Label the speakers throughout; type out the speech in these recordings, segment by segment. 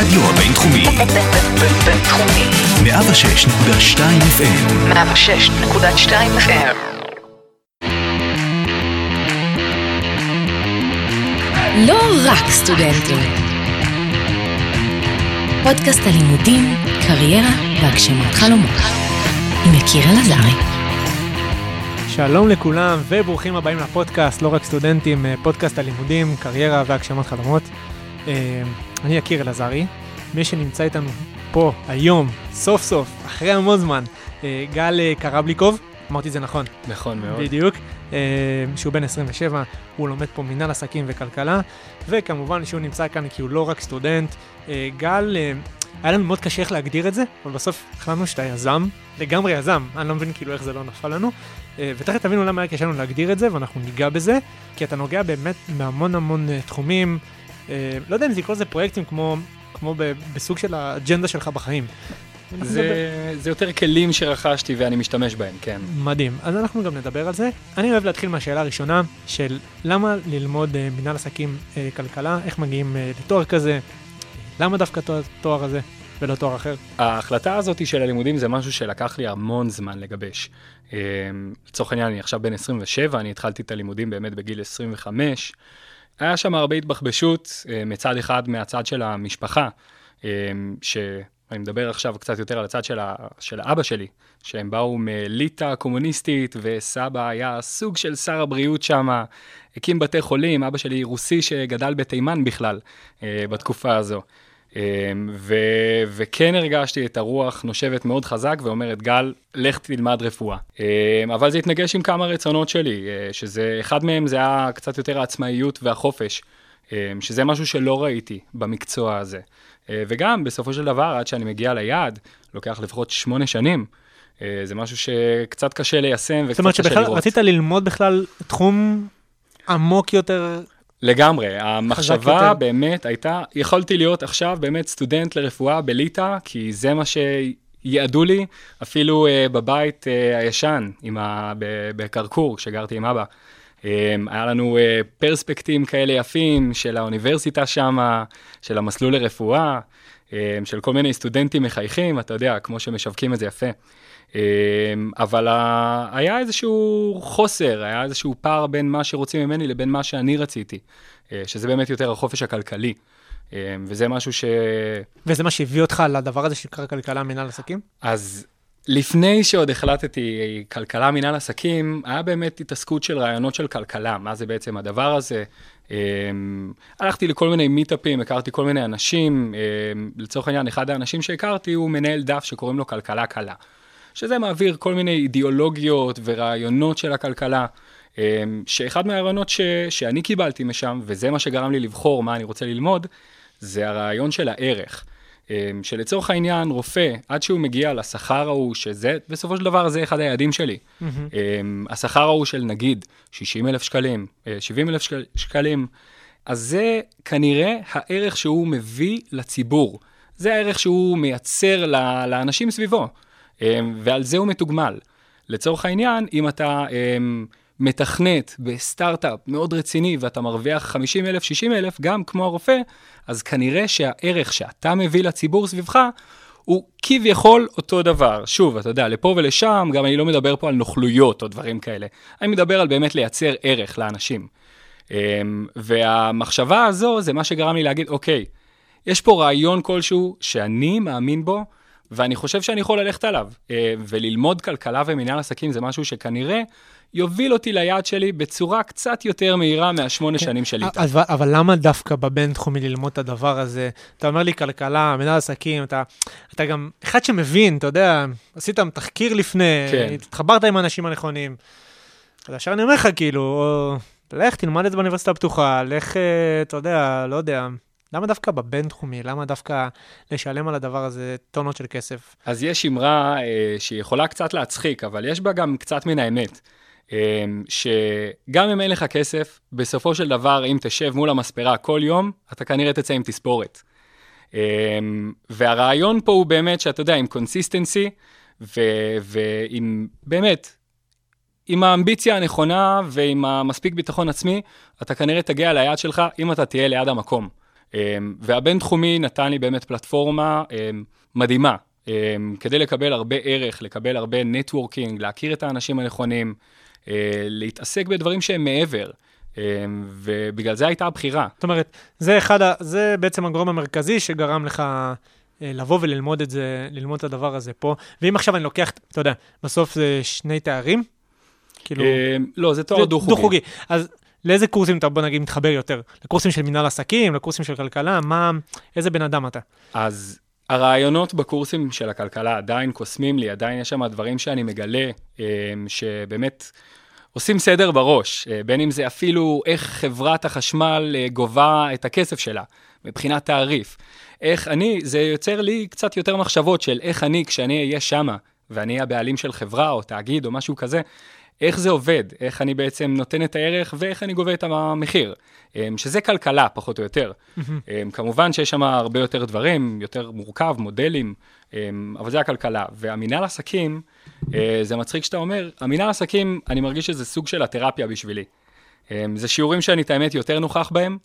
Speaker 1: הרדיו הבינתחומי.
Speaker 2: בינתחומי.
Speaker 1: 106.2 FM.
Speaker 2: 106.2 FM.
Speaker 3: לא רק סטודנטים. פודקאסט הלימודים, קריירה והגשמת חלומות. עם יקיר אלעזרי.
Speaker 4: שלום לכולם וברוכים הבאים לפודקאסט, לא רק סטודנטים, אה, פודקאסט הלימודים, קריירה והגשמת חלומות. אני יקיר אלעזרי, מי שנמצא איתנו פה היום, סוף סוף, אחרי המון זמן, אה, גל אה, קרבליקוב, אמרתי את זה נכון,
Speaker 5: נכון מאוד.
Speaker 4: בדיוק, אה, שהוא בן 27, הוא לומד פה מנהל עסקים וכלכלה, וכמובן שהוא נמצא כאן כי הוא לא רק סטודנט. גל, היה לנו מאוד קשה איך להגדיר את זה, אבל בסוף החלטנו שאתה יזם, לגמרי יזם, אני לא מבין כאילו איך זה לא נפל לנו, ותכף תבינו למה היה קשה לנו להגדיר את זה, ואנחנו ניגע בזה, כי אתה נוגע באמת בהמון המון תחומים, לא יודע אם זה לקרוא לזה פרויקטים כמו, כמו ב- בסוג של האג'נדה שלך בחיים.
Speaker 5: זה, זה יותר כלים שרכשתי ואני משתמש בהם, כן.
Speaker 4: מדהים. אז אנחנו גם נדבר על זה. אני אוהב להתחיל מהשאלה הראשונה של למה ללמוד אה, מנהל עסקים אה, כלכלה, איך מגיעים אה, לתואר כזה, למה דווקא תואר, תואר הזה ולא תואר אחר.
Speaker 5: ההחלטה הזאת של הלימודים זה משהו שלקח לי המון זמן לגבש. אה, לצורך העניין, אני עכשיו בן 27, אני התחלתי את הלימודים באמת בגיל 25. היה שם הרבה התבחבשות, אה, מצד אחד מהצד של המשפחה, אה, שאני מדבר עכשיו קצת יותר על הצד של, ה, של אבא שלי, שהם באו מליטא קומוניסטית, וסבא היה סוג של שר הבריאות שם, הקים בתי חולים, אבא שלי רוסי שגדל בתימן בכלל, אה, בתקופה הזו. אה, ו, וכן הרגשתי את הרוח נושבת מאוד חזק ואומרת, גל, לך תלמד רפואה. אה, אבל זה התנגש עם כמה רצונות שלי, אה, שזה, אחד מהם זה היה קצת יותר העצמאיות והחופש, אה, שזה משהו שלא ראיתי במקצוע הזה. אה, וגם, בסופו של דבר, עד שאני מגיע ליעד, לוקח לפחות שמונה שנים. אה, זה משהו שקצת קשה ליישם
Speaker 4: זאת אומרת
Speaker 5: וקצת קשה
Speaker 4: שבכלל
Speaker 5: לראות.
Speaker 4: רצית ללמוד בכלל תחום עמוק יותר,
Speaker 5: לגמרי, המחשבה. באמת הייתה, יכולתי להיות עכשיו באמת סטודנט לרפואה בליטא, כי זה מה שיעדו לי, אפילו uh, בבית uh, הישן, ה... בקרקור, כשגרתי עם אבא. Um, היה לנו uh, פרספקטים כאלה יפים של האוניברסיטה שם, של המסלול לרפואה, um, של כל מיני סטודנטים מחייכים, אתה יודע, כמו שמשווקים את זה יפה. Um, אבל. היה איזשהו חוסר, היה איזשהו פער בין מה שרוצים ממני לבין מה שאני רציתי, uh, שזה באמת יותר החופש הכלכלי. Um, וזה משהו ש...
Speaker 4: וזה מה שהביא אותך לדבר הזה שנקרא כלכלה מנהל עסקים?
Speaker 5: אז לפני שעוד החלטתי כלכלה מנהל עסקים, היה באמת התעסקות של רעיונות של כלכלה, מה זה בעצם הדבר הזה. Um, הלכתי לכל מיני מיטאפים, הכרתי כל מיני אנשים, לצורך העניין, אחד האנשים שהכרתי הוא מנהל דף שקוראים לו כלכלה קלה, שזה מעביר כל מיני אידיאולוגיות ורעיונות של הכלכלה. um, שאחד מהרעיונות ש, שאני קיבלתי משם, וזה מה שגרם לי לבחור מה אני רוצה ללמוד, זה הרעיון של הערך. אמ, שלצורך העניין, רופא, עד שהוא מגיע לשכר ההוא, שזה, בסופו של דבר זה אחד היעדים שלי. אמ, השכר ההוא של נגיד 60 אלף שקלים, אה, 70 אלף שקל- שקלים, אז זה כנראה הערך שהוא מביא לציבור. זה הערך שהוא מייצר לאנשים סביבו, ועל זה הוא מתוגמל. לצורך העניין, אם אתה אמ, מתכנת בסטארט-אפ מאוד רציני ואתה מרוויח 50 אלף, 60 אלף, גם כמו הרופא, אז כנראה שהערך שאתה מביא לציבור סביבך הוא כביכול אותו דבר. שוב, אתה יודע, לפה ולשם, גם אני לא מדבר פה על נוכלויות או דברים כאלה. אני מדבר על באמת לייצר ערך לאנשים. אמ, והמחשבה הזו זה מה שגרם לי להגיד, אוקיי, יש פה רעיון כלשהו שאני מאמין בו, ואני חושב שאני יכול ללכת עליו. אה, וללמוד כלכלה ומנהל עסקים זה משהו שכנראה יוביל אותי ליעד שלי בצורה קצת יותר מהירה מהשמונה שנים של איתה.
Speaker 4: אבל, אבל למה דווקא בבינתחומי ללמוד את הדבר הזה? אתה אומר לי כלכלה, מנהל עסקים, אתה, אתה גם אחד שמבין, אתה יודע, עשית תחקיר לפני,
Speaker 5: כן.
Speaker 4: התחברת עם האנשים הנכונים. אז ישר אני אומר לך, כאילו, לך תלמד את זה באוניברסיטה הפתוחה, לך, אה, אתה יודע, לא יודע. למה דווקא בבינתחומי? למה דווקא לשלם על הדבר הזה טונות של כסף?
Speaker 5: אז יש אמרה אה, שהיא יכולה קצת להצחיק, אבל יש בה גם קצת מן האמת. אה, שגם אם אין לך כסף, בסופו של דבר, אם תשב מול המספרה כל יום, אתה כנראה תצא עם תספורת. אה, והרעיון פה הוא באמת שאתה יודע, עם consistency, ועם באמת, עם האמביציה הנכונה ועם המספיק ביטחון עצמי, אתה כנראה תגיע ליעד שלך אם אתה תהיה ליד המקום. אמ, והבינתחומי נתן לי באמת פלטפורמה אמ, מדהימה, אמ, כדי לקבל הרבה ערך, לקבל הרבה נטוורקינג, להכיר את האנשים הנכונים, אה, להתעסק בדברים שהם מעבר. ובגלל זה הייתה הבחירה.
Speaker 4: זאת אומרת, זה אחד, ה... זה בעצם הגורם המרכזי שגרם לך אה, לבוא וללמוד את זה, ללמוד את הדבר הזה פה. ואם עכשיו אני לוקח, אתה יודע, בסוף זה שני תארים, כאילו...
Speaker 5: לא, זה תואר דו-חוגי.
Speaker 4: דו-חוגי. אז לאיזה קורסים אתה, בוא נגיד, מתחבר יותר? לקורסים של מנהל עסקים, לקורסים של כלכלה? מה, איזה בן אדם אתה?
Speaker 5: אז הרעיונות בקורסים של הכלכלה עדיין קוסמים לי, עדיין יש שם דברים שאני מגלה, אמ, שבאמת עושים סדר בראש, אה, בין אם זה אפילו איך חברת החשמל אה, גובה את הכסף שלה, מבחינת תעריף. איך אני, זה יוצר לי קצת יותר מחשבות של איך אני, כשאני אהיה שמה, ואני אהיה הבעלים של חברה או תאגיד או משהו כזה, איך זה עובד, איך אני בעצם נותן את הערך ואיך אני גובה את המחיר, אמ, שזה כלכלה, פחות או יותר. אמ, כמובן שיש שם הרבה יותר דברים, יותר מורכב, מודלים, אמ, אבל זה הכלכלה. והמינהל עסקים, אה, זה מצחיק שאתה אומר, המינהל עסקים, אני מרגיש שזה סוג של התרפיה בשבילי. זה שיעורים שאני, את האמת, יותר נוכח בהם,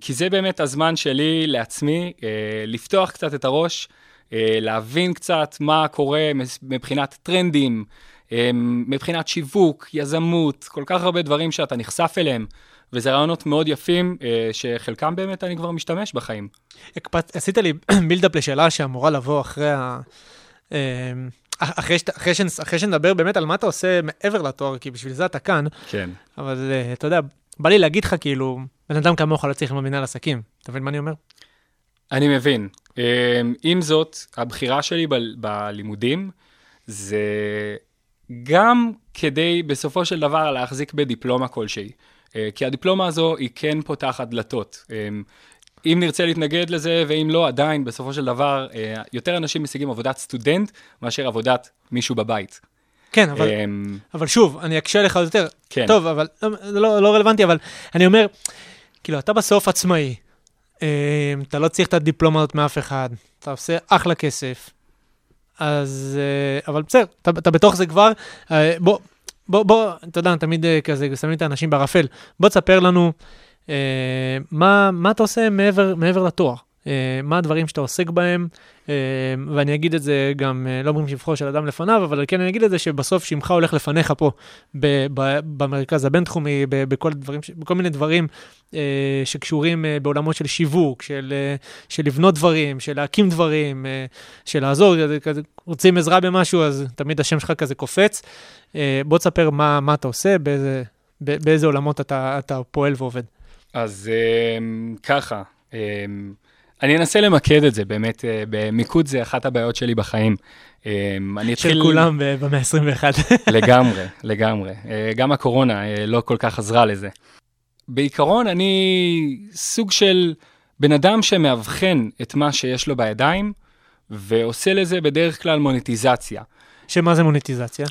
Speaker 5: כי זה באמת הזמן שלי לעצמי, אה, לפתוח קצת את הראש, אה, להבין קצת מה קורה מבחינת טרנדים, מבחינת שיווק, יזמות, כל כך הרבה דברים שאתה נחשף אליהם, וזה רעיונות מאוד יפים, אה, שחלקם באמת אני כבר משתמש בחיים.
Speaker 4: הקפצ... עשית לי בילדאפ לשאלה שאמורה לבוא אחרי ה... אמ, אחרי, שת, אחרי, שנ, אחרי שנדבר באמת על מה אתה עושה מעבר לתואר, כי בשביל זה אתה כאן,
Speaker 5: כן.
Speaker 4: אבל uh, אתה יודע, בא לי להגיד לך כאילו, בן אדם כמוך לא צריך ללמוד מנהל עסקים. אתה מבין מה אני אומר?
Speaker 5: אני מבין. אמ, עם זאת, הבחירה שלי ב- בלימודים זה גם כדי בסופו של דבר להחזיק בדיפלומה כלשהי. אה, כי הדיפלומה הזו היא כן פותחת דלתות. אמ, אם נרצה להתנגד לזה, ואם לא, עדיין, בסופו של דבר, אה, יותר אנשים משיגים עבודת סטודנט מאשר עבודת מישהו בבית.
Speaker 4: כן, אבל, אבל שוב, אני אקשה לך יותר.
Speaker 5: כן.
Speaker 4: טוב, אבל לא- זה לא, לא רלוונטי, אבל אני אומר, כאילו, אתה בסוף עצמאי, אה, אתה לא צריך את הדיפלומה הזאת מאף אחד, אתה עושה אחלה כסף, אז, אה, אבל בסדר, אתה, אתה בתוך זה כבר, אה, בוא, בוא, בוא, אתה יודע, תמיד אה, כזה שמים את האנשים בערפל, בוא תספר לנו מה, מה אתה עושה מעבר, מעבר לתואר. אה, מה הדברים שאתה עוסק בהם, אה, ואני אגיד את זה גם, אה, לא אומרים שבחו של אדם לפניו, אבל כן אני אגיד את זה שבסוף שמך הולך לפניך פה, במרכז הבינתחומי, בכל, דברים, בכל מיני דברים שקשורים בעולמות של שיווק, של, של לבנות דברים, של להקים דברים, של לעזור, רוצים עזרה במשהו, אז תמיד השם שלך כזה קופץ. בוא תספר מה, מה אתה עושה, באיזה, באיזה עולמות אתה, אתה פועל ועובד.
Speaker 5: אז ככה, אני אנסה למקד את זה, באמת, אה, במיקוד זה אחת הבעיות שלי בחיים. אמ, אני
Speaker 4: של כולם במאה ה-21.
Speaker 5: לגמרי, לגמרי. אה, גם הקורונה אה, לא כל כך עזרה לזה. בעיקרון, אני סוג של בן אדם שמאבחן את מה שיש לו בידיים, ועושה לזה בדרך כלל מוניטיזציה.
Speaker 4: שמה זה מוניטיזציה?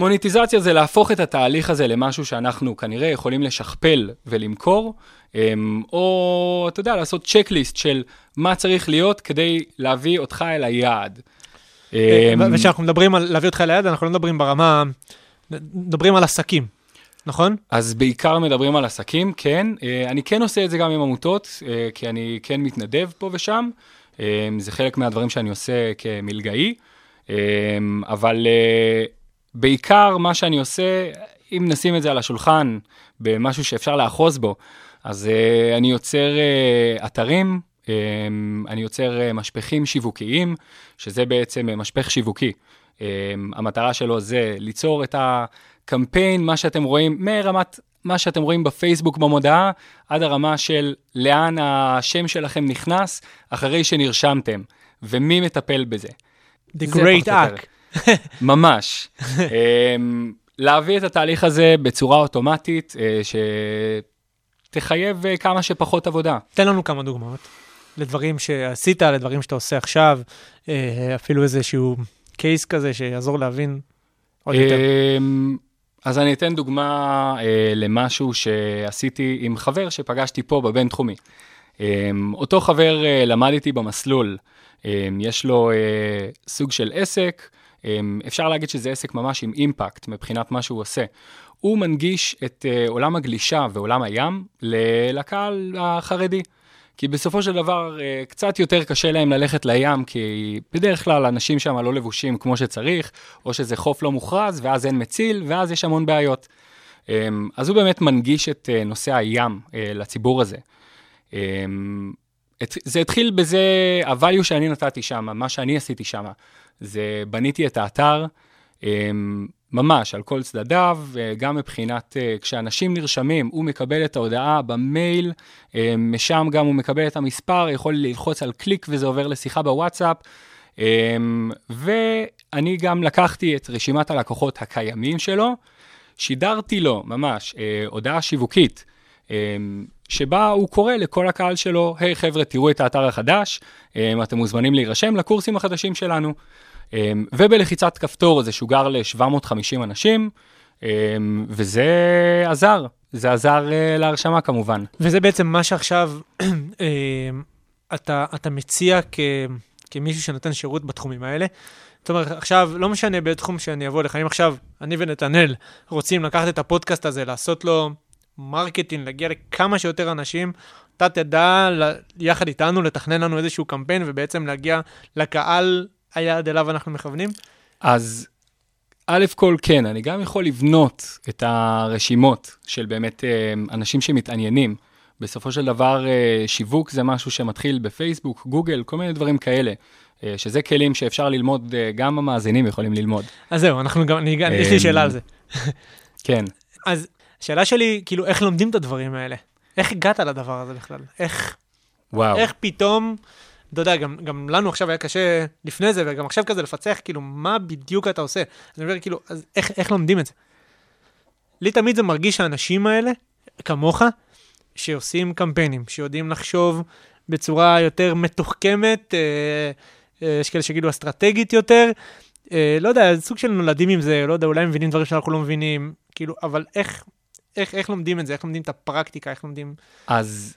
Speaker 5: מוניטיזציה זה להפוך את התהליך הזה למשהו שאנחנו כנראה יכולים לשכפל ולמכור, אמ, או, אתה יודע, לעשות צ'קליסט של מה צריך להיות כדי להביא אותך אל היעד. אמ,
Speaker 4: וכשאנחנו מדברים על להביא אותך ליד, אנחנו לא מדברים ברמה, מדברים על עסקים, נכון?
Speaker 5: אז בעיקר מדברים על עסקים, כן. אה, אני כן עושה את זה גם עם עמותות, אה, כי אני כן מתנדב פה ושם. אה, זה חלק מהדברים שאני עושה כמלגאי. אה, אבל אה, בעיקר מה שאני עושה, אם נשים את זה על השולחן במשהו שאפשר לאחוז בו, אז אה, אני יוצר אה, אתרים, אה, אני יוצר אה, משפכים שיווקיים, שזה בעצם אה, משפך שיווקי. אה, המטרה שלו זה ליצור את הקמפיין, מה שאתם רואים, מרמת מה שאתם רואים בפייסבוק במודעה, עד הרמה של לאן השם שלכם נכנס אחרי שנרשמתם, ומי מטפל בזה.
Speaker 4: The Great. Act.
Speaker 5: ממש. אמ, להביא את התהליך הזה בצורה אוטומטית, אה, שתחייב אה, כמה שפחות עבודה.
Speaker 4: תן לנו כמה דוגמאות לדברים שעשית, לדברים שאתה עושה עכשיו, אה, אפילו איזשהו קייס כזה שיעזור להבין עוד יותר.
Speaker 5: אמ, אז אני אתן דוגמה אה, למשהו שעשיתי עם חבר שפגשתי פה בבינתחומי. אמ, אותו חבר אה, למד איתי במסלול, אמ, יש לו אה, סוג של עסק, אפשר להגיד שזה עסק ממש עם אימפקט מבחינת מה שהוא עושה. הוא מנגיש את אה, עולם הגלישה ועולם הים לקהל החרדי. כי בסופו של דבר אה, קצת יותר קשה להם ללכת לים, כי בדרך כלל אנשים שם לא לבושים כמו שצריך, או שזה חוף לא מוכרז, ואז אין מציל, ואז יש המון בעיות. אמ, אז הוא באמת מנגיש את אה, נושא הים לציבור הזה. אמ, זה התחיל בזה, ה-value שאני נתתי שם, מה שאני עשיתי שם, זה בניתי את האתר, אמ, ממש על כל צדדיו, גם מבחינת, אה, כשאנשים נרשמים, הוא מקבל את ההודעה במייל, משם גם הוא מקבל את המספר, יכול ללחוץ על קליק וזה עובר לשיחה בוואטסאפ. ואני גם לקחתי את רשימת הלקוחות הקיימים שלו, שידרתי לו ממש אה, הודעה שיווקית, אה, שבה הוא קורא לכל הקהל שלו, היי hey, חבר'ה, תראו את האתר החדש, אה, אתם מוזמנים להירשם לקורסים החדשים שלנו. אה, ובלחיצת כפתור זה שוגר ל-750 אנשים, אה, וזה עזר, זה עזר להרשמה כמובן.
Speaker 4: וזה בעצם מה שעכשיו אתה, אתה מציע כ, כמישהו שנותן שירות בתחומים האלה. זאת אומרת, עכשיו, לא משנה באיזה תחום שאני אבוא לך, אם עכשיו אני ונתנאל רוצים לקחת את הפודקאסט הזה, לעשות לו marketing, להגיע לכמה שיותר אנשים, אתה תדע יחד איתנו לתכנן לנו איזשהו קמפיין ובעצם להגיע לקהל היעד אליו אנחנו מכוונים?
Speaker 5: אז א' כל כן, אני גם יכול לבנות את הרשימות של באמת אה, אנשים שמתעניינים. בסופו של דבר, אה, שיווק זה משהו שמתחיל בפייסבוק, גוגל, כל מיני דברים כאלה. אה, שזה כלים שאפשר ללמוד, גם המאזינים יכולים ללמוד.
Speaker 4: אז זהו, אנחנו גם, אני, יש לי שאלה על זה.
Speaker 5: כן.
Speaker 4: אז השאלה שלי, כאילו, איך לומדים את הדברים האלה? איך הגעת לדבר הזה בכלל? איך,
Speaker 5: וואו.
Speaker 4: איך פתאום, אתה יודע, גם, גם לנו עכשיו היה קשה לפני זה, וגם עכשיו כזה לפצח, כאילו, מה בדיוק אתה עושה? אז אני אומר, כאילו, אז איך, איך לומדים את זה? לי תמיד זה מרגיש שהאנשים האלה, כמוך, שעושים קמפיינים, שיודעים לחשוב בצורה יותר מתוחכמת, אה, אה, יש כאלה שיגידו אסטרטגית יותר. אה, לא יודע, סוג של נולדים עם זה, לא יודע, אולי מבינים דברים שאנחנו לא מבינים, כאילו, אבל איך, איך, איך לומדים את זה? איך לומדים את הפרקטיקה? איך לומדים...
Speaker 5: אז...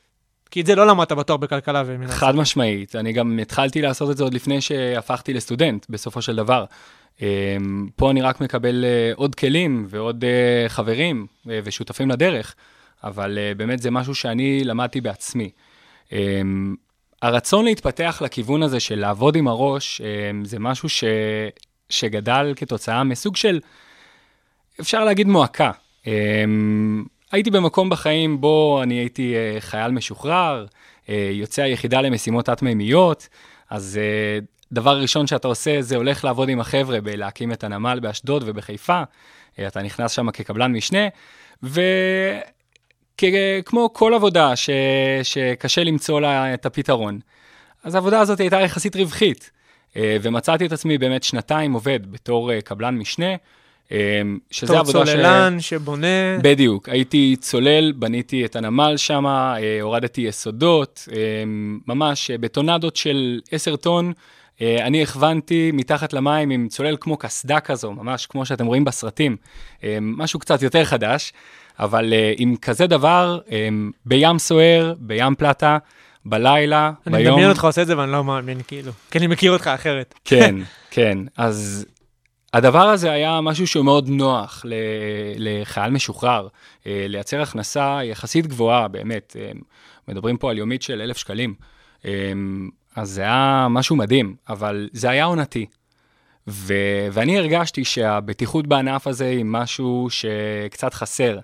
Speaker 4: כי את זה לא למדת בתואר בכלכלה ומנהל.
Speaker 5: חד משמעית, אני גם התחלתי לעשות את זה עוד לפני שהפכתי לסטודנט, בסופו של דבר. פה אני רק מקבל עוד כלים ועוד חברים ושותפים לדרך, אבל באמת זה משהו שאני למדתי בעצמי. הרצון להתפתח לכיוון הזה של לעבוד עם הראש, אה, זה משהו ש... שגדל כתוצאה מסוג של, אפשר להגיד מועקה. אה, הייתי במקום בחיים בו אני הייתי אה, חייל משוחרר, יוצא היחידה למשימות תת-מימיות, אז דבר ראשון שאתה עושה זה הולך לעבוד עם החבר'ה בלהקים את הנמל באשדוד ובחיפה, אתה נכנס שם כקבלן משנה, ו... כמו כל עבודה ש, שקשה למצוא לה את הפתרון. אז העבודה הזאת הייתה יחסית רווחית, אה, ומצאתי את עצמי באמת שנתיים עובד בתור אה, קבלן משנה, אה, שזה עבודה
Speaker 4: ש... צוללן שבונה...
Speaker 5: בדיוק, הייתי צולל, בניתי את הנמל שם, הורדתי יסודות, ממש בטונדות של 10 טון. אני הכוונתי מתחת למים עם צולל כמו קסדה כזו, ממש כמו שאתם רואים בסרטים, משהו קצת יותר חדש. אבל עם כזה דבר, בים סוער, בים פלטה, בלילה,
Speaker 4: אני
Speaker 5: ביום...
Speaker 4: אני מדמיין אותך עושה את זה ואני לא מאמין, כאילו. כי אני מכיר אותך אחרת.
Speaker 5: כן, כן. אז הדבר הזה היה משהו שהוא מאוד נוח לחייל משוחרר, uh, לייצר הכנסה יחסית גבוהה, באמת. Um, מדברים פה על יומית של אלף שקלים. Um, אז זה היה משהו מדהים, אבל זה היה עונתי. ו- ואני הרגשתי שהבטיחות בענף הזה היא משהו שקצת חסר.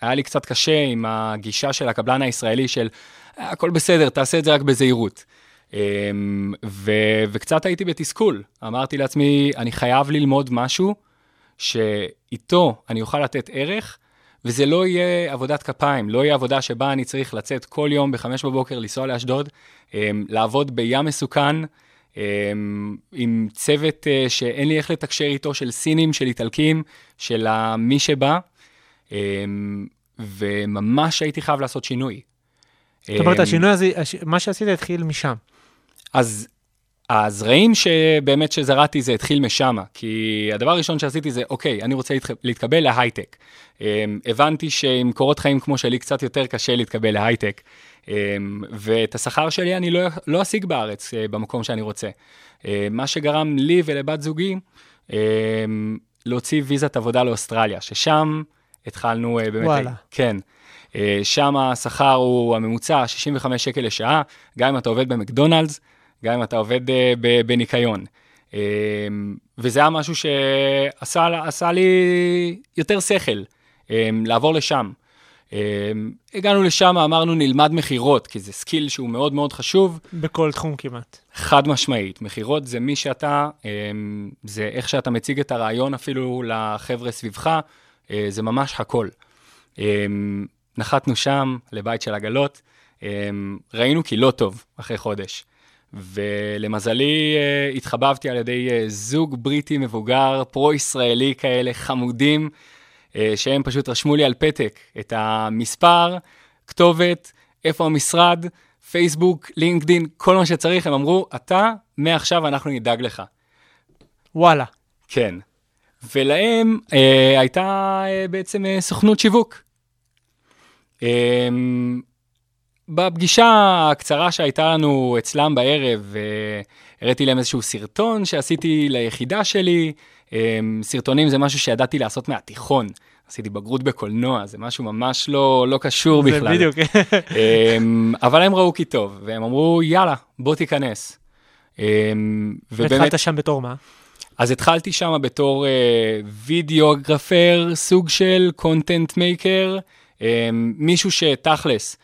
Speaker 5: היה לי קצת קשה עם הגישה של הקבלן הישראלי של הכל בסדר, תעשה את זה רק בזהירות. אמ, ו- וקצת הייתי בתסכול. אמרתי לעצמי, אני חייב ללמוד משהו שאיתו אני אוכל לתת ערך, וזה לא יהיה עבודת כפיים, לא יהיה עבודה שבה אני צריך לצאת כל יום בחמש בבוקר, לנסוע לאשדוד, אמ, לעבוד בים מסוכן, עם צוות אה, שאין לי איך לתקשר איתו, של סינים, של איטלקים, של מי שבא. אמ, וממש הייתי חייב לעשות שינוי.
Speaker 4: זאת אומרת, אמ, השינוי הזה, מה שעשית התחיל משם.
Speaker 5: אז הזרעים שבאמת שזרעתי זה התחיל משם, כי הדבר הראשון שעשיתי זה, אוקיי, אני רוצה להתקבל להייטק. אמ, הבנתי שעם קורות חיים כמו שלי קצת יותר קשה להתקבל להייטק, ואת השכר שלי אני לא, לא אשיג בארץ אה, במקום שאני רוצה. מה שגרם לי ולבת זוגי להוציא ויזת עבודה לאוסטרליה, ששם התחלנו uh, באמת...
Speaker 4: וואלה.
Speaker 5: כן. אה, שם השכר הוא הממוצע 65 שקל לשעה, גם אם אתה עובד במקדונלדס, גם אם אתה עובד אה, בניקיון. אה, וזה היה משהו שעשה עשה לי יותר שכל, אה, לעבור לשם. אה, הגענו לשם, אמרנו נלמד מכירות, כי זה skill שהוא מאוד מאוד חשוב.
Speaker 4: בכל תחום כמעט.
Speaker 5: חד משמעית, מכירות זה מי שאתה, אמ, זה איך שאתה מציג את הרעיון אפילו לחבר'ה סביבך, אה, זה ממש הכל. אמ, נחתנו שם, לבית של עגלות, אמ, ראינו כי לא טוב אחרי חודש. ולמזלי אה, התחבבתי על ידי אה, זוג בריטי מבוגר, פרו-ישראלי כאלה, חמודים, אה, שהם פשוט רשמו לי על פתק את המספר, כתובת, איפה המשרד, פייסבוק, לינקדין, כל מה שצריך, הם אמרו, אתה, מעכשיו אנחנו נדאג לך.
Speaker 4: וואלה.
Speaker 5: כן. ולהם אה, הייתה אה, בעצם אה, סוכנות שיווק. אה, בפגישה הקצרה שהייתה לנו אצלם בערב, אה, הראיתי להם איזשהו סרטון שעשיתי ליחידה שלי. אה, סרטונים זה משהו שידעתי לעשות מהתיכון. עשיתי בגרות בקולנוע, זה משהו ממש לא, לא קשור בכלל.
Speaker 4: זה בדיוק.
Speaker 5: אמ, אבל הם ראו כי טוב, והם אמרו, יאללה, בוא תיכנס.
Speaker 4: והתחלת שם בתור מה?
Speaker 5: אז התחלתי שם בתור uh, videographer, סוג של content maker, um, מישהו שתכלס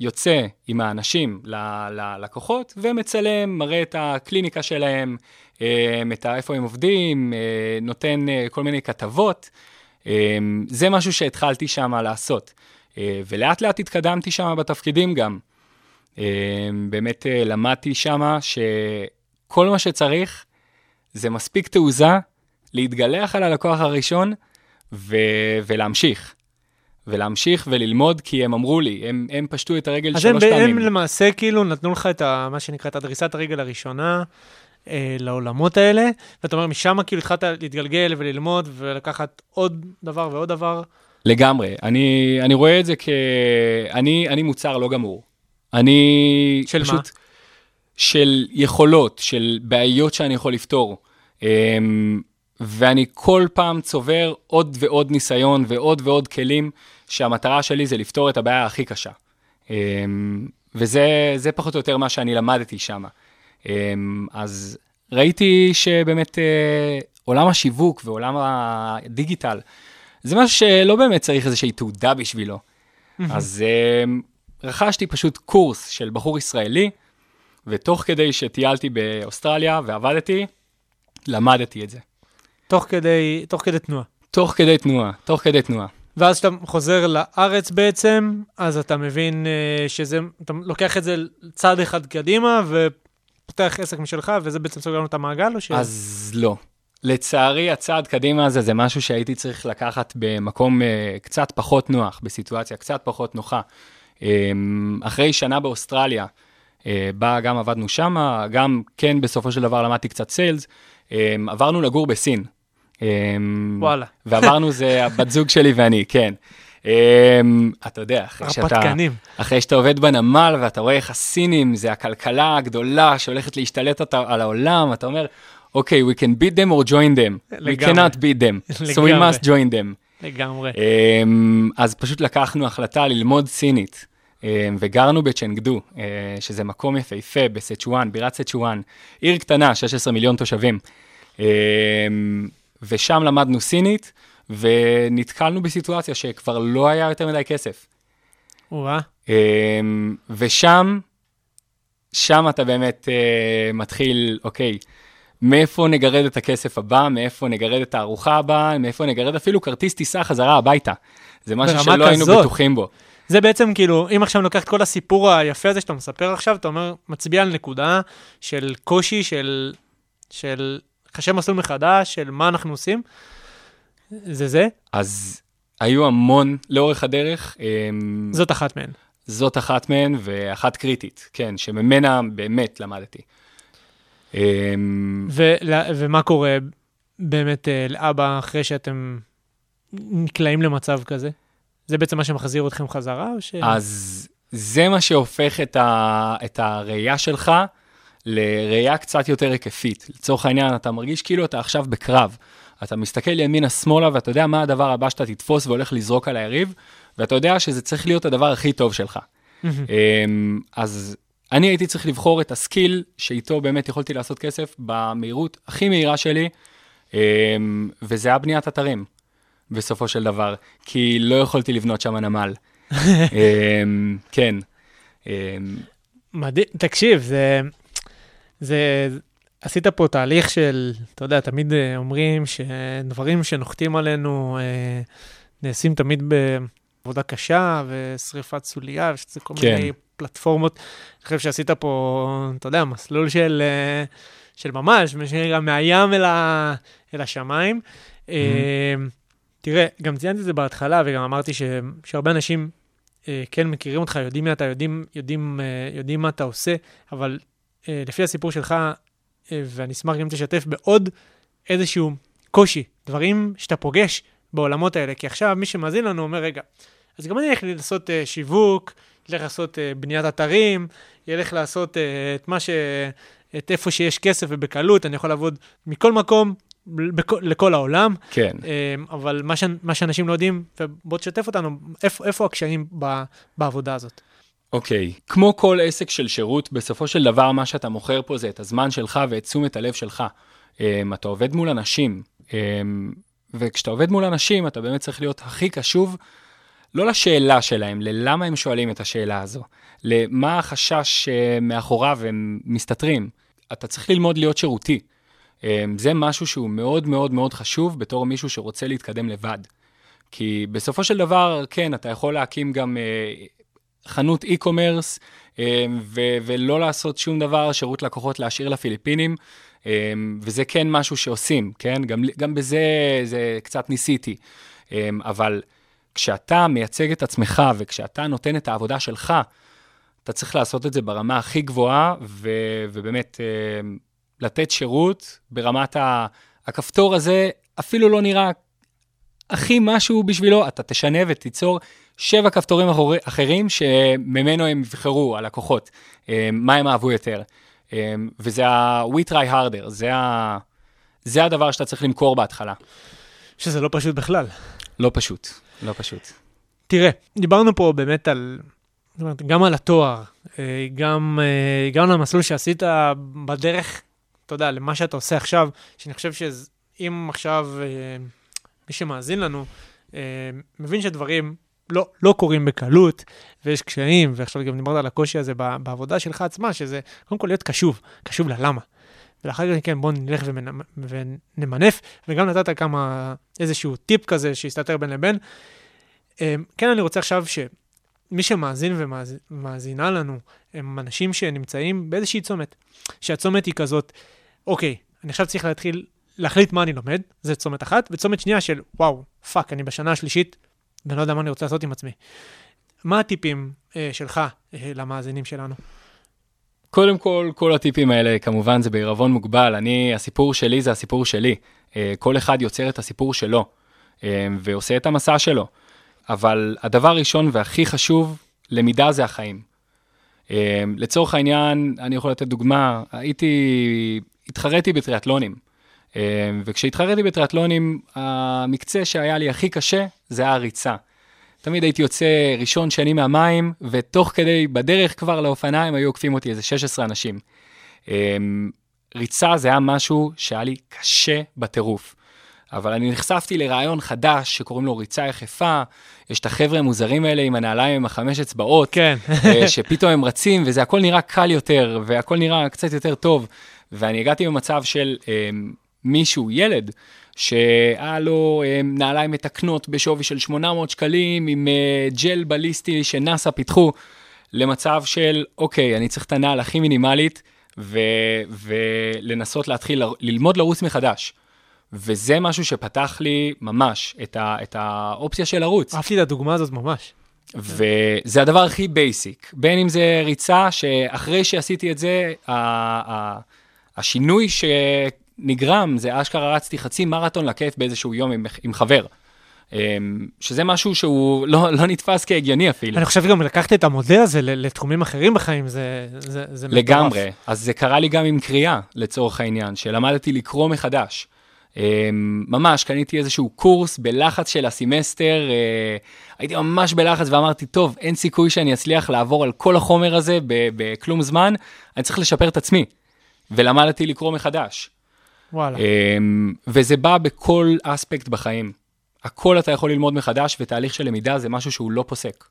Speaker 5: יוצא עם האנשים ללקוחות ומצלם, מראה את הקליניקה שלהם, um, את איפה הם עובדים, uh, נותן uh, כל מיני כתבות. זה משהו שהתחלתי שם לעשות. Uh, ולאט לאט התקדמתי שם בתפקידים גם. באמת uh, למדתי שם שכל מה שצריך, זה מספיק תעוזה להתגלח על הלקוח הראשון ו- ולהמשיך. ולהמשיך וללמוד, כי הם אמרו לי, הם, הם פשטו את הרגל
Speaker 4: אז
Speaker 5: שלוש פעמים.
Speaker 4: הם למעשה כאילו נתנו לך את ה, מה שנקרא, את הדריסת הרגל הראשונה אה, לעולמות האלה, ואתה אומר, משם כאילו התחלת להתגלגל וללמוד ולקחת עוד דבר ועוד דבר.
Speaker 5: לגמרי. אני, אני רואה את זה כ... אני, אני מוצר לא גמור. אני
Speaker 4: של מה?
Speaker 5: פשוט... של יכולות, של בעיות שאני יכול לפתור. אמ, ואני כל פעם צובר עוד ועוד ניסיון ועוד ועוד כלים, שהמטרה שלי זה לפתור את הבעיה הכי קשה. אמ, וזה זה פחות או יותר מה שאני למדתי שם. אמ, אז ראיתי שבאמת אה, עולם השיווק ועולם הדיגיטל, זה משהו שלא באמת צריך איזושהי תעודה בשבילו. אז אמ, רכשתי פשוט קורס של בחור ישראלי, ותוך כדי שטיילתי באוסטרליה ועבדתי, למדתי את זה.
Speaker 4: תוך כדי, תוך כדי תנועה.
Speaker 5: תוך כדי תנועה, תוך כדי תנועה.
Speaker 4: ואז כשאתה חוזר לארץ בעצם, אז אתה מבין אה, שזה, אתה לוקח את זה צעד אחד קדימה ופותח עסק משלך, וזה בעצם סוגר לנו את המעגל, או ש...
Speaker 5: אז לא. לצערי, הצעד קדימה הזה זה משהו שהייתי צריך לקחת במקום uh, קצת פחות נוח, בסיטואציה קצת פחות נוחה. Um, אחרי שנה באוסטרליה, uh, בה גם עבדנו שם, גם כן בסופו של דבר למדתי קצת סיילס, um, עברנו לגור בסין. Um,
Speaker 4: וואלה.
Speaker 5: ועברנו זה הבת זוג שלי ואני, כן. Um, אתה יודע, אחרי שאתה,
Speaker 4: הרפתקנים.
Speaker 5: אחרי שאתה עובד בנמל ואתה רואה איך הסינים זה הכלכלה הגדולה שהולכת להשתלט על העולם, אתה אומר, אוקיי, we can beat them or join them. We
Speaker 4: לגמרי.
Speaker 5: cannot beat them. so we
Speaker 4: לגמרי.
Speaker 5: must join them.
Speaker 4: לגמרי.
Speaker 5: Um, אז פשוט לקחנו החלטה ללמוד סינית, um, וגרנו בצ'נגדו, uh, שזה מקום יפהפה בסצ'ואן, בירת סצ'ואן, עיר קטנה, 16 מיליון תושבים. ושם למדנו סינית, ונתקלנו בסיטואציה שכבר לא היה יותר מדי כסף.
Speaker 4: וואה.
Speaker 5: Um, ושם, שם אתה באמת uh, מתחיל, אוקיי, מאיפה נגרד את הכסף הבא, מאיפה נגרד את הארוחה הבאה, מאיפה נגרד אפילו כרטיס טיסה חזרה הביתה. זה משהו שלא היינו
Speaker 4: כזאת.
Speaker 5: בטוחים בו.
Speaker 4: זה בעצם כאילו, אם עכשיו אני לוקח את כל הסיפור היפה הזה שאתה מספר עכשיו, אתה אומר, מצביע על נקודה של קושי, של, של חשב מסלול מחדש, של מה אנחנו עושים. זה זה,
Speaker 5: אז היו המון לאורך הדרך, um,
Speaker 4: זאת אחת מהן.
Speaker 5: זאת אחת מהן ואחת קריטית, כן, שממנה באמת למדתי.
Speaker 4: ול- ומה קורה באמת אה, לאבא אחרי שאתם נקלעים למצב כזה? זה בעצם מה שמחזיר אתכם חזרה, או ש...
Speaker 5: אז זה מה שהופך את, ה, את הראייה שלך לראייה קצת יותר היקפית. לצורך העניין, אתה מרגיש כאילו אתה עכשיו בקרב. אתה מסתכל ימינה-שמאלה ואתה יודע מה הדבר הבא שאתה תתפוס והולך לזרוק על היריב, ואתה יודע שזה צריך להיות הדבר הכי טוב שלך. אמ, אז אני הייתי צריך לבחור את הסקיל שאיתו באמת יכולתי לעשות כסף במהירות הכי מהירה שלי, אמ, וזה היה בניית אתרים, בסופו של דבר, כי לא יכולתי לבנות שם נמל. אמ, כן.
Speaker 4: מדהים, תקשיב, זה, זה, עשית פה תהליך של, אתה יודע, תמיד אה, אומרים שדברים שנוחתים עלינו אה, נעשים תמיד בעבודה קשה ושריפת סוליה, ושזה כל
Speaker 5: כן.
Speaker 4: מיני פלטפורמות. אני חושב שעשית פה, אתה יודע, מסלול של, אה, של ממש, שנקרא, מהים אל, ה, אל השמיים. אה, תראה, גם ציינתי את זה בהתחלה, וגם אמרתי ש, שהרבה אנשים אה, כן מכירים אותך, יודעים מי אתה, יודעים, יודעים, אה, יודעים מה אתה עושה, אבל לפי הסיפור שלך, אה, ואני אשמח גם תשתף בעוד איזשהו קושי, דברים שאתה פוגש בעולמות האלה, כי עכשיו מי שמאזין לנו אומר, רגע, אז גם אני אלך לעשות אה, שיווק, ילך לעשות אה, בניית אתרים, ילך לעשות אה, את מה ש... את איפה שיש כסף ובקלות, אני יכול לעבוד מכל מקום, בכ- לכל העולם.
Speaker 5: כן.
Speaker 4: אה, אבל מה, ש... מה שאנשים לא יודעים, ובוא תשתף אותנו, איפה, איפה הקשיים ב... בעבודה הזאת?
Speaker 5: אוקיי, כמו כל עסק של שירות, בסופו של דבר מה שאתה מוכר פה זה את הזמן שלך ואת תשומת הלב שלך. Um, אתה עובד מול אנשים, um, וכשאתה עובד מול אנשים, אתה באמת צריך להיות הכי קשוב, לא לשאלה שלהם, ללמה הם שואלים את השאלה הזו, למה החשש uh, מאחוריו הם מסתתרים. אתה צריך ללמוד להיות שירותי. Um, זה משהו שהוא מאוד מאוד מאוד חשוב בתור מישהו שרוצה להתקדם לבד. כי בסופו של דבר, כן, אתה יכול להקים גם uh, חנות e-commerce אה, ו- ולא לעשות שום דבר, שירות לקוחות להשאיר לפיליפינים, אה, וזה כן משהו שעושים, כן? גם, גם בזה זה קצת ניסיתי. אה, אבל כשאתה מייצג את עצמך וכשאתה נותן את העבודה שלך, אתה צריך לעשות את זה ברמה הכי גבוהה, ו- ובאמת לתת שירות ברמת ה- הכפתור הזה, אפילו לא נראה הכי משהו בשבילו, אתה תשנה ותיצור שבע כפתורים אחרים שממנו הם יבחרו, הלקוחות, אה, מה הם אהבו יותר. אה, וזה ה-we try harder, זה, ה... זה הדבר שאתה צריך למכור בהתחלה.
Speaker 4: שזה לא פשוט בכלל.
Speaker 5: לא פשוט, לא פשוט.
Speaker 4: תראה, דיברנו פה באמת על, אומרת, גם על התואר, אה, גם, גם על המסלול שעשית בדרך, אתה יודע, למה שאתה עושה עכשיו, שאני חושב שאם עכשיו מי שמאזין לנו, אה, מבין שדברים לא, לא קורים בקלות, ויש קשיים, ועכשיו גם דיברת על הקושי הזה בעבודה שלך עצמה, שזה קודם כל להיות קשוב, קשוב ללמה. ולאחר מכן בואו נלך ומנ- ונמנף, וגם נתת כמה, איזשהו טיפ כזה שהסתתר בין לבין. אה, כן, אני רוצה עכשיו שמי שמאזין ומאזינה לנו, הם אנשים שנמצאים באיזושהי צומת. שהצומת היא כזאת, אוקיי, אני עכשיו צריך להתחיל להחליט מה אני לומד, זה צומת אחת, וצומת שנייה של, וואו, fuck, אני בשנה השלישית, ואני לא יודע מה אני רוצה לעשות עם עצמי. מה הטיפים אה, שלך אה, למאזינים שלנו?
Speaker 5: קודם כל, כל הטיפים האלה, כמובן, זה בעירבון מוגבל. אני, הסיפור שלי זה הסיפור שלי. אה, כל אחד יוצר את הסיפור שלו, אה, ועושה את המסע שלו. אבל הדבר הראשון והכי חשוב, למידה זה החיים. אה, לצורך העניין, אני יכול לתת דוגמה, הייתי, התחרתי בטריאטלונים. אה, וכשהתחרתי בטריאטלונים, המקצה שהיה לי הכי קשה זה היה הריצה. תמיד הייתי יוצא ראשון, שני מהמים, ותוך כדי, בדרך כבר לאופניים, היו עוקפים אותי איזה 16 אנשים. אמ, ריצה זה היה משהו שהיה לי קשה בטירוף. אבל אני נחשפתי לרעיון חדש שקוראים לו ריצה יחפה, יש את החבר'ה המוזרים האלה עם הנעליים עם החמש אצבעות,
Speaker 4: כן.
Speaker 5: אה, שפתאום הם רצים וזה הכל נראה קל יותר, והכל נראה קצת יותר טוב. ואני הגעתי במצב של אה, מישהו, ילד, שהיה לו אה, נעליים מתקנות בשווי של 800 שקלים, עם אה, ג'ל בליסטי שנאסא פיתחו, למצב של, אוקיי, אני צריך את הנעל הכי מינימלית, ו- ולנסות להתחיל ללמוד לרוץ מחדש. וזה משהו שפתח לי ממש את, ה- את האופציה של לרוץ.
Speaker 4: אהבתי את הדוגמה הזאת ממש.
Speaker 5: וזה הדבר הכי basic, בין אם זה ריצה, שאחרי שעשיתי את זה, ה- ה- השינוי שנגרם זה אשכרה רצתי חצי מרתון לכיף באיזשהו יום עם, עם חבר. אמ, שזה משהו שהוא לא, לא נתפס כהגיוני אפילו.
Speaker 4: אני חושב גם לקחת את המודל הזה לתחומים אחרים בחיים, זה, זה, זה מטורף.
Speaker 5: לגמרי. אז זה קרה לי גם עם קריאה, לצורך העניין, שלמדתי לקרוא מחדש. אה, ממש, קניתי איזשהו קורס בלחץ של הסמסטר, אה, הייתי ממש בלחץ ואמרתי, טוב, אין סיכוי שאני אצליח לעבור על כל החומר הזה בכלום זמן, אני צריך לשפר את עצמי. ולמדתי לקרוא מחדש.
Speaker 4: וואלה.
Speaker 5: אמ, וזה בא בכל אספקט בחיים. הכל אתה יכול ללמוד מחדש, ותהליך של למידה זה משהו שהוא לא פוסק.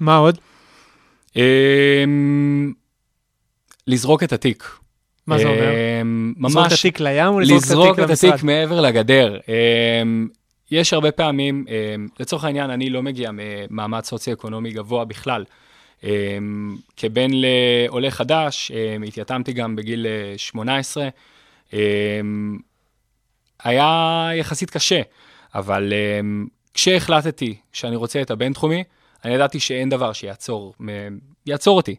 Speaker 4: מה עוד?
Speaker 5: אמ, לזרוק את התיק.
Speaker 4: מה זה אומר?
Speaker 5: אמ,
Speaker 4: לזרוק את
Speaker 5: ממש
Speaker 4: התיק לים או לזרוק
Speaker 5: לזרוק
Speaker 4: את
Speaker 5: את
Speaker 4: התיק
Speaker 5: התיק
Speaker 4: למשרד?
Speaker 5: מעבר לגדר. יש הרבה פעמים, לצורך העניין, אני לא מגיע ממעמד סוציו-אקונומי גבוה בכלל. כבן לעולה חדש, התייתמתי גם בגיל אה, 18. אמ, היה יחסית קשה, אבל אמ, כשהחלטתי שאני רוצה את הבינתחומי, אני ידעתי שאין דבר שיעצור יעצור אותי.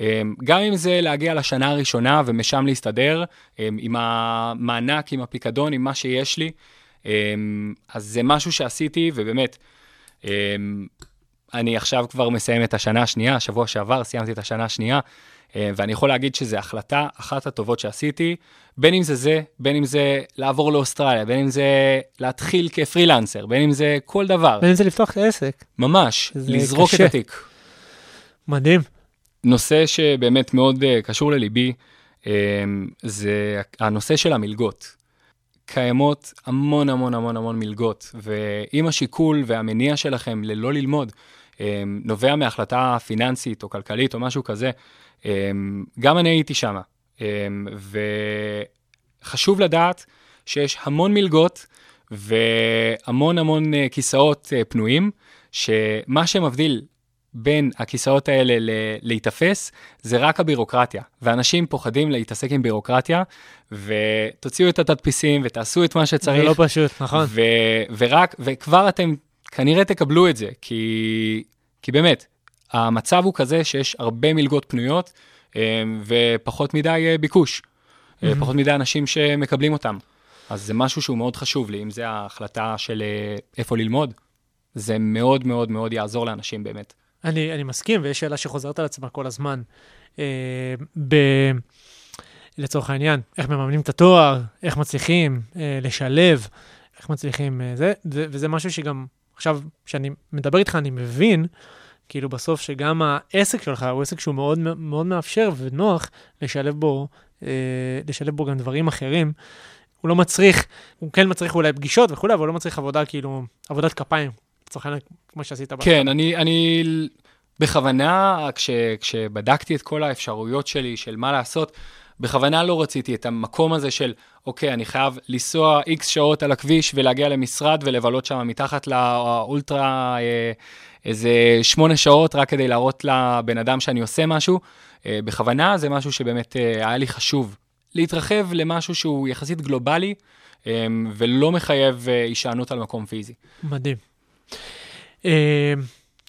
Speaker 5: אמ, גם אם זה להגיע לשנה הראשונה ומשם להסתדר, עם המענק, עם הפיקדון, עם מה שיש לי, אז זה משהו שעשיתי, ובאמת, אמ, אני עכשיו כבר מסיים את השנה השנייה, שבוע שעבר סיימתי את השנה השנייה, ואני יכול להגיד שזו החלטה אחת הטובות שעשיתי, בין אם זה זה, בין אם זה לעבור לאוסטרליה, בין אם זה להתחיל כפרילנסר, בין אם זה כל דבר,
Speaker 4: בין אם זה לפתוח עסק.
Speaker 5: ממש, לזרוק
Speaker 4: קשה.
Speaker 5: את התיק.
Speaker 4: מדהים.
Speaker 5: נושא שבאמת מאוד uh, קשור לליבי, um, זה הנושא של המלגות. קיימות המון המון המון המון מלגות, ואם השיקול והמניע שלכם ללא ללמוד נובע מהחלטה פיננסית או כלכלית או משהו כזה, um, גם אני הייתי שם. Um, וחשוב לדעת שיש המון מלגות והמון המון uh, כיסאות uh, פנויים, שמה שמבדיל בין הכיסאות האלה ל- להיתפס, זה רק הבירוקרטיה. ואנשים פוחדים להתעסק עם בירוקרטיה, ותוציאו את התדפיסים ותעשו את מה
Speaker 4: זה
Speaker 5: שצריך.
Speaker 4: לא פשוט, נכון.
Speaker 5: ו- ורק, וכבר אתם כנראה תקבלו את זה, כי, כי באמת, המצב הוא כזה שיש הרבה מלגות פנויות, אה, ופחות מדי אה, ביקוש.
Speaker 4: Mhm.
Speaker 5: פחות מדי אנשים שמקבלים אותם. אז זה משהו שהוא מאוד חשוב לי, אם זה ההחלטה של אה, איפה ללמוד, זה מאוד מאוד מאוד יעזור לאנשים באמת.
Speaker 4: אני, אני מסכים, ויש שאלה שחוזרת על עצמה כל הזמן. אה, ב... לצורך העניין, איך מממנים את התואר, איך מצליחים אה, לשלב, איך מצליחים אה, זה, ו- וזה משהו שגם עכשיו, כשאני מדבר איתך, אני מבין, כאילו בסוף שגם העסק שלך הוא עסק שהוא מאוד, מאוד מאפשר ונוח לשלב בו, אה, לשלב בו גם דברים אחרים. הוא לא מצריך, הוא כן מצריך אולי פגישות וכולי, אבל הוא לא מצריך עבודה, כאילו, עבודת כפיים, לצורך העניין, כמו שעשית.
Speaker 5: כן, אני, אני בכוונה, כש, כשבדקתי את כל האפשרויות שלי של מה לעשות, בכוונה לא רציתי את המקום הזה של, אוקיי, אני חייב לנסוע איקס שעות על הכביש ולהגיע למשרד ולבלות שם מתחת לאולטרה אה, איזה שמונה שעות רק כדי להראות לבן אדם שאני עושה משהו. אה, בכוונה זה משהו שבאמת אה, היה לי חשוב. להתרחב למשהו שהוא יחסית גלובלי ולא מחייב הישענות על מקום פיזי.
Speaker 4: מדהים.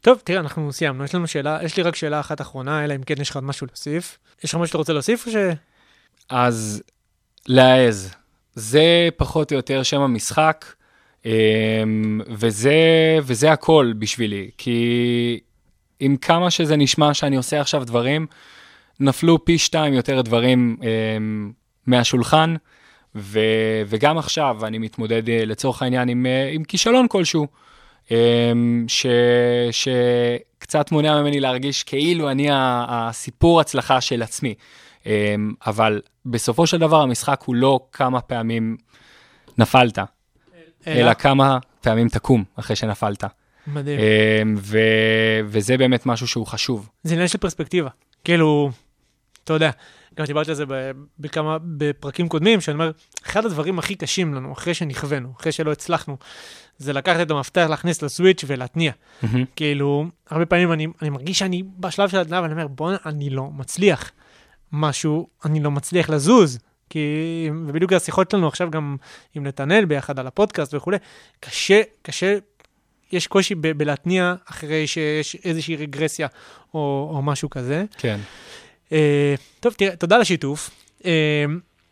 Speaker 4: טוב, תראה, אנחנו סיימנו. יש לנו שאלה, יש לי רק שאלה אחת אחרונה, אלא אם כן יש לך משהו להוסיף. יש לך משהו שאתה רוצה להוסיף או ש...
Speaker 5: אז להעז, זה פחות או יותר שם המשחק, אמ, וזה, וזה הכל בשבילי, כי עם כמה שזה נשמע שאני עושה עכשיו דברים, נפלו פי שתיים יותר דברים אמ, מהשולחן, ו, וגם עכשיו אני מתמודד אה, לצורך העניין עם, אה, עם כישלון כלשהו, אמ, ש, שקצת מונע ממני להרגיש כאילו אני הסיפור הצלחה של עצמי. אמ, אבל בסופו של דבר המשחק הוא לא כמה פעמים נפלת, אלא כמה פעמים תקום אחרי שנפלת.
Speaker 4: מדהים.
Speaker 5: אמ, ו- וזה באמת משהו שהוא חשוב.
Speaker 4: זה עניין של פרספקטיבה. כאילו, אתה יודע, גם דיברתי על זה בכמה, בפרקים קודמים, שאני אומר, אחד הדברים הכי קשים לנו, אחרי שנכוונו, אחרי שלא הצלחנו, זה לקחת את המפתח, להכניס לסוויץ' ולהתניע. כאילו, הרבה פעמים אני, אני מרגיש שאני בשלב של התנאה, ואני אומר, בואנה, אני לא מצליח. משהו, אני לא מצליח לזוז. כי, ובדיוק השיחות שלנו עכשיו גם עם נתנאל ביחד על הפודקאסט וכולי, קשה, קשה, יש קושי ב- בלהתניע אחרי שיש איזושהי רגרסיה או, או משהו כזה.
Speaker 5: כן.
Speaker 4: Uh, טוב, תראה, תודה על השיתוף. Uh,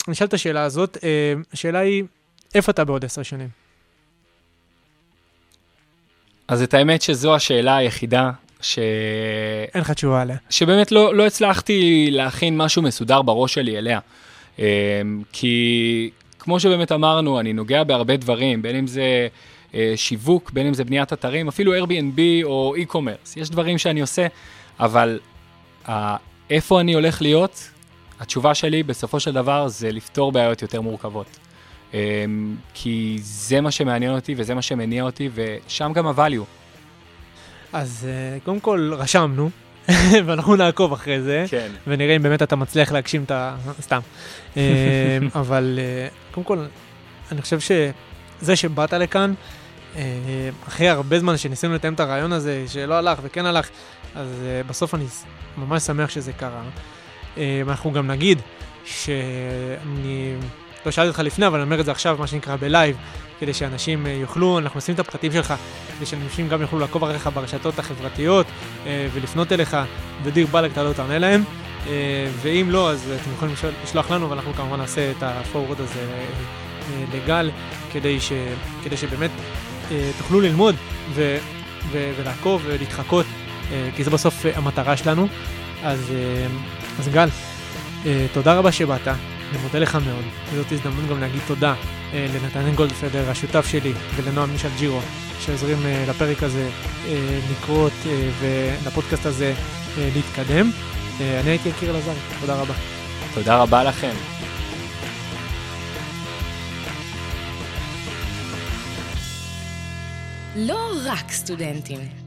Speaker 4: אני אשאל את השאלה הזאת. Uh, השאלה היא, איפה אתה בעוד עשר שנים?
Speaker 5: אז את האמת שזו השאלה היחידה ש...
Speaker 4: אין לך תשובה עליה.
Speaker 5: שבאמת לא, לא הצלחתי להכין משהו מסודר בראש שלי אליה. אמ, כי כמו שבאמת אמרנו, אני נוגע בהרבה דברים, בין אם זה אה, שיווק, בין אם זה בניית אתרים, אפילו Airbnb או e-commerce. יש דברים שאני עושה, אבל אה, איפה אני הולך להיות? התשובה שלי בסופו של דבר זה לפתור בעיות יותר מורכבות. אה, כי זה מה שמעניין אותי וזה מה שמניע אותי, ושם גם ה-value.
Speaker 4: אז אה, קודם כל רשמנו, ואנחנו נעקוב אחרי זה,
Speaker 5: כן.
Speaker 4: ונראה אם באמת אתה מצליח להגשים את ה... סתם. אה, אבל אה, קודם כל, אני חושב שזה שבאת לכאן, אחרי הרבה זמן שניסינו לתאם את הרעיון הזה, שלא הלך וכן הלך, אז בסוף אני ממש שמח שזה קרה. אנחנו גם נגיד שאני, לא שאלתי אותך לפני, אבל אני אומר את זה עכשיו, מה שנקרא בלייב, כדי שאנשים אה, יוכלו, אנחנו נשים את הפרטים שלך, כדי שאנשים גם יוכלו לעקוב אחריך ברשתות החברתיות אה, ולפנות אליך, ודיר באלק אתה לא תענה להם. אה, ואם לא, אז אתם יכולים לשלוח לנו, ואנחנו כמובן נעשה את ה-forward הזה לגל, כדי, ש, כדי שבאמת תוכלו ללמוד ו, ו, ולעקוב ולהתחקות, כי זה בסוף המטרה שלנו. אז, אז גל, תודה רבה שבאת, אני מודה לך מאוד. זאת הזדמנות גם להגיד תודה אה, לנתנאל גולדפדר, השותף שלי, ולנועם מישל ג'ירו, שעוזרים אה, לפרק הזה אה, לקרות אה, ולפודקאסט הזה אה, להתקדם. אה, אני הייתי יקיר אלעזר, תודה רבה.
Speaker 5: תודה רבה לכם.
Speaker 3: לא רק סטודנטים.